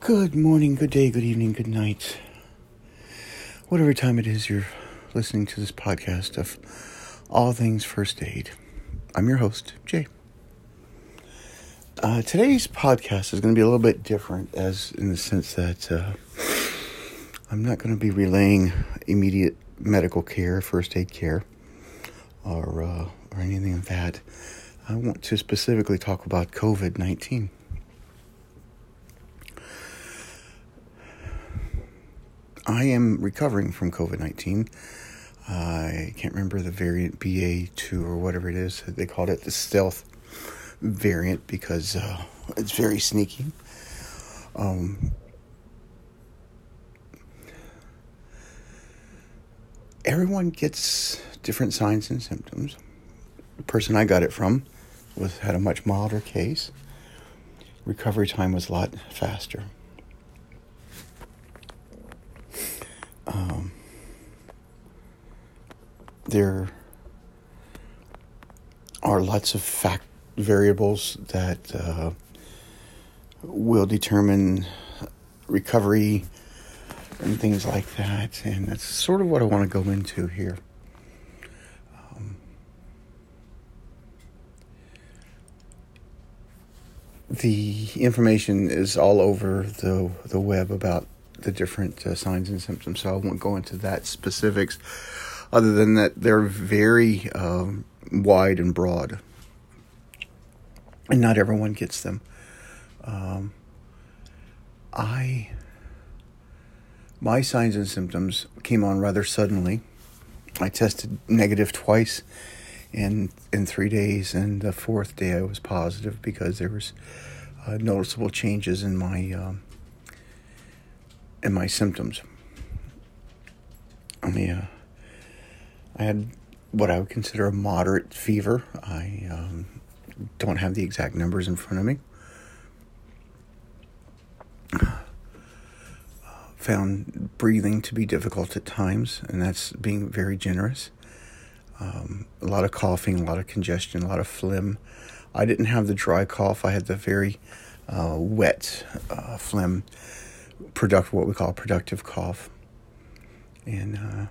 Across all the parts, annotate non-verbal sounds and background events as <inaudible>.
Good morning, good day, good evening, good night. Whatever time it is you're listening to this podcast of all things first aid. I'm your host, Jay. Uh, today's podcast is going to be a little bit different, as in the sense that uh, I'm not going to be relaying immediate medical care, first aid care, or uh, or anything of that. I want to specifically talk about COVID nineteen. I am recovering from COVID 19. I can't remember the variant BA2 or whatever it is. They called it the stealth variant because uh, it's very sneaky. Um, everyone gets different signs and symptoms. The person I got it from was had a much milder case. Recovery time was a lot faster. There are lots of fact variables that uh, will determine recovery and things like that, and that's sort of what I want to go into here. Um, the information is all over the the web about the different uh, signs and symptoms. So I won't go into that specifics, other than that they're very um, wide and broad, and not everyone gets them. Um, I my signs and symptoms came on rather suddenly. I tested negative twice in in three days, and the fourth day I was positive because there was uh, noticeable changes in my um, and my symptoms. I mean, uh, I had what I would consider a moderate fever. I um, don't have the exact numbers in front of me. <sighs> found breathing to be difficult at times, and that's being very generous. Um, a lot of coughing, a lot of congestion, a lot of phlegm. I didn't have the dry cough. I had the very uh, wet uh, phlegm product what we call productive cough and uh,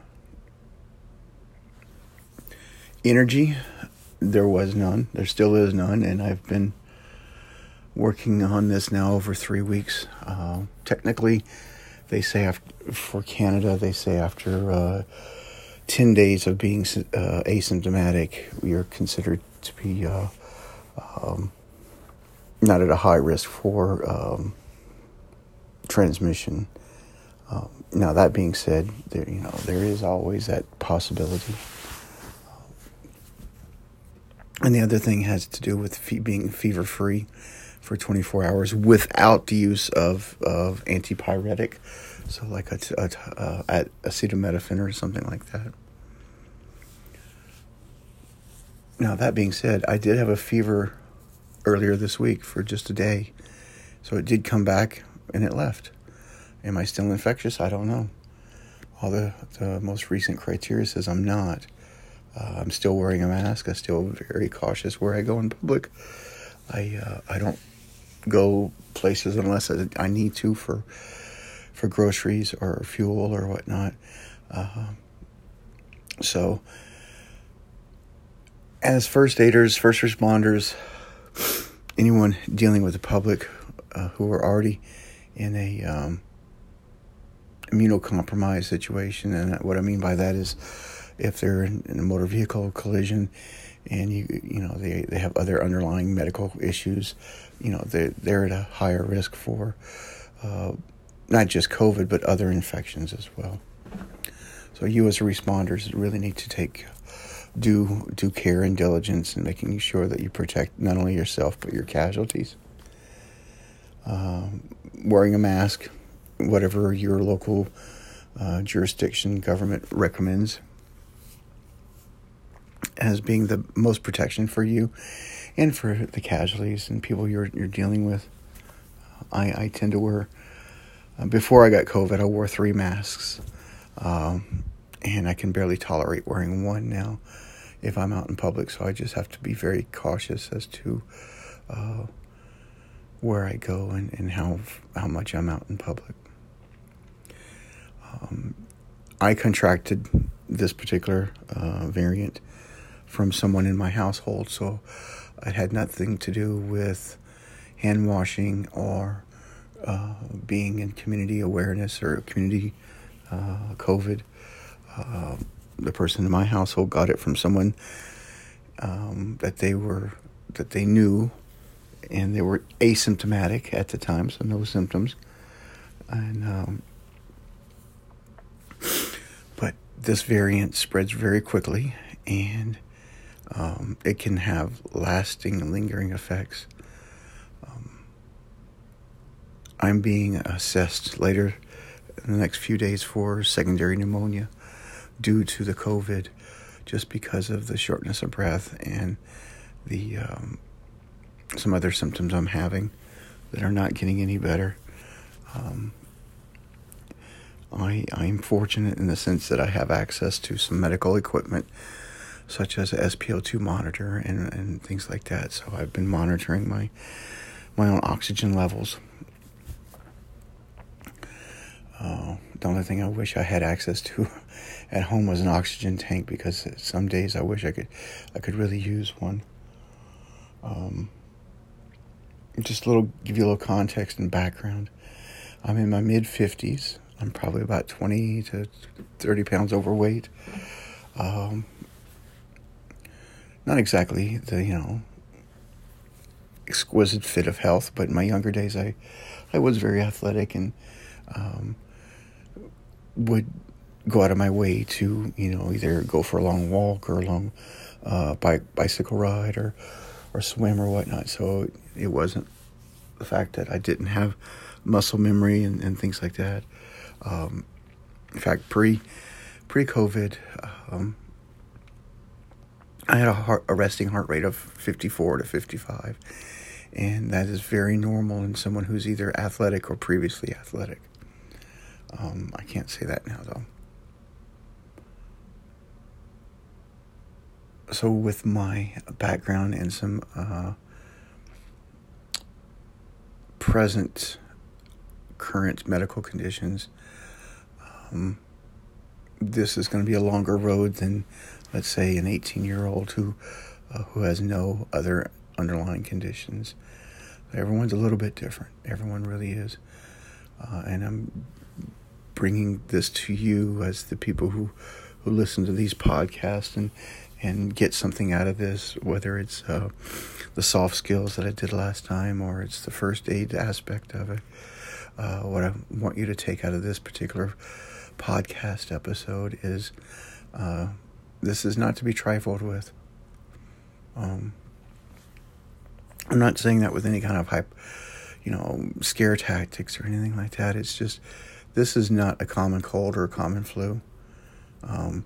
energy there was none there still is none and i've been working on this now over three weeks uh, technically they say after, for canada they say after uh, 10 days of being uh, asymptomatic you're considered to be uh, um, not at a high risk for um, transmission. Um, now that being said, there you know there is always that possibility. And the other thing has to do with being fever free for 24 hours without the use of, of antipyretic, so like a, a uh, acetaminophen or something like that. Now that being said, I did have a fever earlier this week for just a day, so it did come back and it left. Am I still infectious? I don't know. All the, the most recent criteria says I'm not. Uh, I'm still wearing a mask. I'm still very cautious where I go in public. I uh, I don't go places unless I, I, need to for for groceries or fuel or whatnot. Uh, so, as first aiders, first responders, anyone dealing with the public uh, who are already in a um, immunocompromised situation, and what I mean by that is if they're in, in a motor vehicle collision and you you know they, they have other underlying medical issues, you know they they're at a higher risk for uh, not just COVID but other infections as well. So you as responders really need to take due due care and diligence in making sure that you protect not only yourself but your casualties. Um, wearing a mask, whatever your local uh, jurisdiction government recommends as being the most protection for you and for the casualties and people you're you're dealing with. I, I tend to wear uh, before I got COVID, I wore three masks, um, and I can barely tolerate wearing one now if I'm out in public. So I just have to be very cautious as to uh, where I go and, and how how much I'm out in public. Um, I contracted this particular uh, variant from someone in my household, so it had nothing to do with hand washing or uh, being in community awareness or community uh, COVID. Uh, the person in my household got it from someone um, that they were that they knew, and they were asymptomatic at the time, so no symptoms, and um, but this variant spreads very quickly, and um, it can have lasting, lingering effects. Um, I'm being assessed later in the next few days for secondary pneumonia due to the COVID, just because of the shortness of breath and the um, some other symptoms I'm having that are not getting any better. Um, I I'm fortunate in the sense that I have access to some medical equipment, such as a SpO2 monitor and, and things like that. So I've been monitoring my my own oxygen levels. Uh, the only thing I wish I had access to <laughs> at home was an oxygen tank because some days I wish I could I could really use one. Um, just a little give you a little context and background. I'm in my mid 50s. I'm probably about 20 to 30 pounds overweight. Um, not exactly the, you know, exquisite fit of health, but in my younger days, I, I was very athletic and um, would go out of my way to, you know, either go for a long walk or a long uh, bike, bicycle ride or, or swim or whatnot. So it wasn't the fact that I didn't have muscle memory and, and things like that. Um, in fact, pre pre COVID, um, I had a, heart, a resting heart rate of 54 to 55, and that is very normal in someone who's either athletic or previously athletic. Um, I can't say that now though. So, with my background and some uh, present current medical conditions, um, this is going to be a longer road than, let's say, an 18 year old who uh, who has no other underlying conditions. Everyone's a little bit different. Everyone really is, uh, and I'm bringing this to you as the people who who listen to these podcasts and and get something out of this, whether it's uh, the soft skills that I did last time or it's the first aid aspect of it. Uh, what I want you to take out of this particular podcast episode is uh, this is not to be trifled with. Um, I'm not saying that with any kind of hype, you know, scare tactics or anything like that. It's just this is not a common cold or a common flu. Um,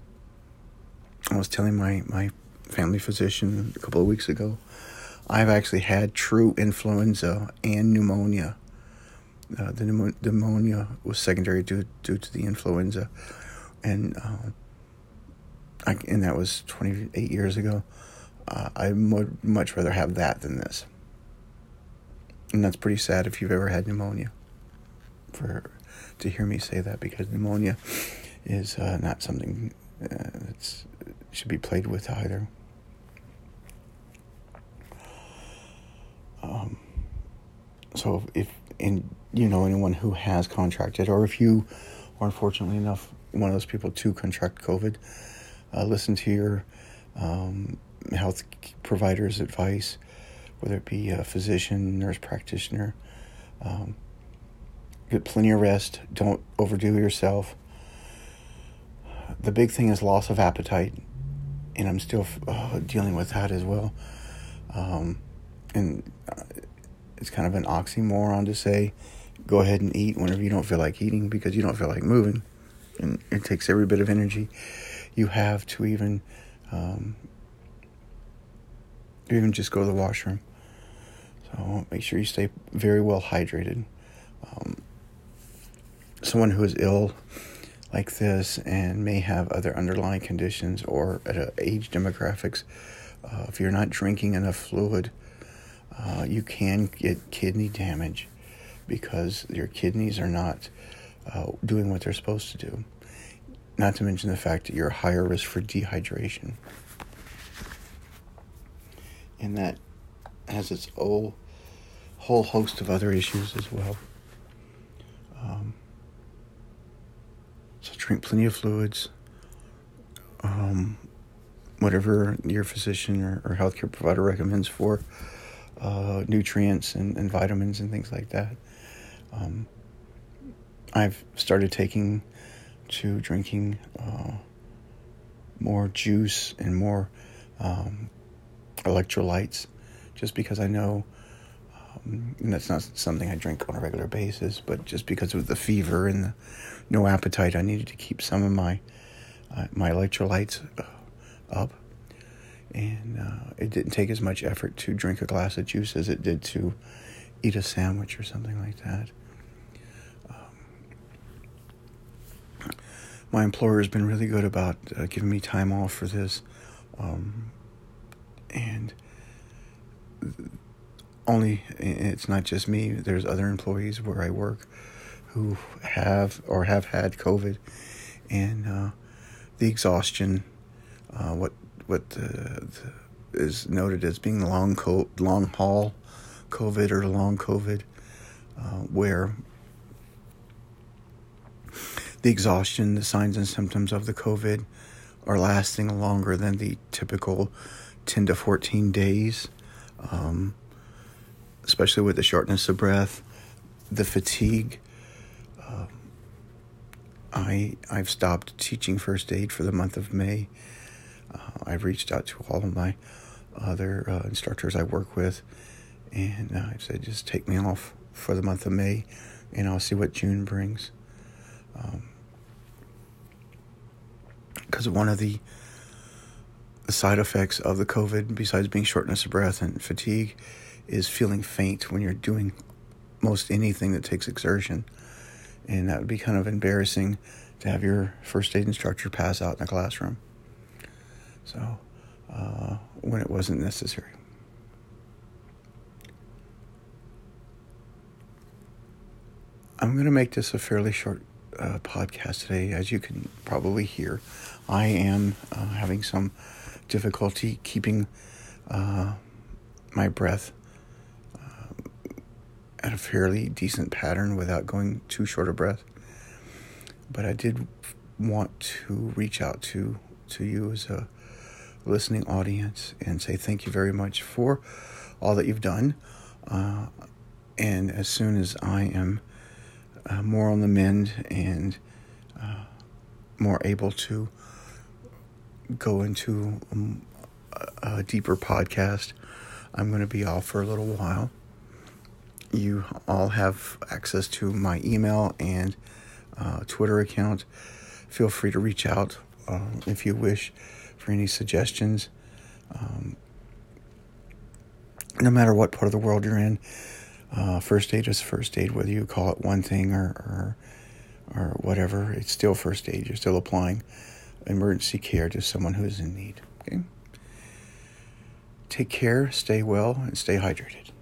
I was telling my, my family physician a couple of weeks ago, I've actually had true influenza and pneumonia uh, the pneumonia was secondary due due to the influenza, and uh, I, and that was 28 years ago. Uh, I would much rather have that than this, and that's pretty sad if you've ever had pneumonia. For to hear me say that because pneumonia is uh, not something uh, that should be played with either. Um, so if in you know anyone who has contracted, or if you are unfortunately enough one of those people to contract COVID, uh, listen to your um, health provider's advice, whether it be a physician, nurse practitioner. Um, get plenty of rest. Don't overdo yourself. The big thing is loss of appetite, and I'm still uh, dealing with that as well. Um, and uh, it's kind of an oxymoron to say go ahead and eat whenever you don't feel like eating because you don't feel like moving. And it takes every bit of energy you have to even um, even just go to the washroom. So make sure you stay very well hydrated. Um, someone who is ill like this and may have other underlying conditions or at age demographics, uh, if you're not drinking enough fluid, uh, you can get kidney damage because your kidneys are not uh, doing what they're supposed to do. Not to mention the fact that you're a higher risk for dehydration. And that has its whole, whole host of other issues as well. Um, so drink plenty of fluids. Um, whatever your physician or, or healthcare provider recommends for uh, nutrients and, and, vitamins and things like that. Um, I've started taking to drinking uh, more juice and more um, electrolytes just because I know um, and that's not something I drink on a regular basis, but just because of the fever and the no appetite, I needed to keep some of my uh, my electrolytes uh, up. And uh, it didn't take as much effort to drink a glass of juice as it did to eat a sandwich or something like that. My employer has been really good about uh, giving me time off for this. Um, and only, it's not just me, there's other employees where I work who have or have had COVID. And uh, the exhaustion, uh, what what the, the is noted as being long co- long haul COVID or long COVID, uh, where the exhaustion, the signs and symptoms of the COVID are lasting longer than the typical 10 to 14 days, um, especially with the shortness of breath, the fatigue. Uh, I, I've stopped teaching first aid for the month of May. Uh, I've reached out to all of my other uh, instructors I work with, and uh, I've said just take me off for the month of May, and I'll see what June brings. Um, because one of the side effects of the COVID, besides being shortness of breath and fatigue, is feeling faint when you're doing most anything that takes exertion. And that would be kind of embarrassing to have your first aid instructor pass out in a classroom. So, uh, when it wasn't necessary. I'm going to make this a fairly short uh, podcast today, as you can probably hear. I am uh, having some difficulty keeping uh, my breath uh, at a fairly decent pattern without going too short of breath. But I did want to reach out to to you as a listening audience and say thank you very much for all that you've done. Uh, and as soon as I am uh, more on the mend and uh, more able to go into um, a, a deeper podcast. I'm going to be off for a little while. You all have access to my email and uh, Twitter account. Feel free to reach out uh, if you wish for any suggestions. Um, no matter what part of the world you're in, uh, first aid is first aid, whether you call it one thing or, or, or whatever. It's still first aid. You're still applying emergency care to someone who is in need. Okay? Take care, stay well, and stay hydrated.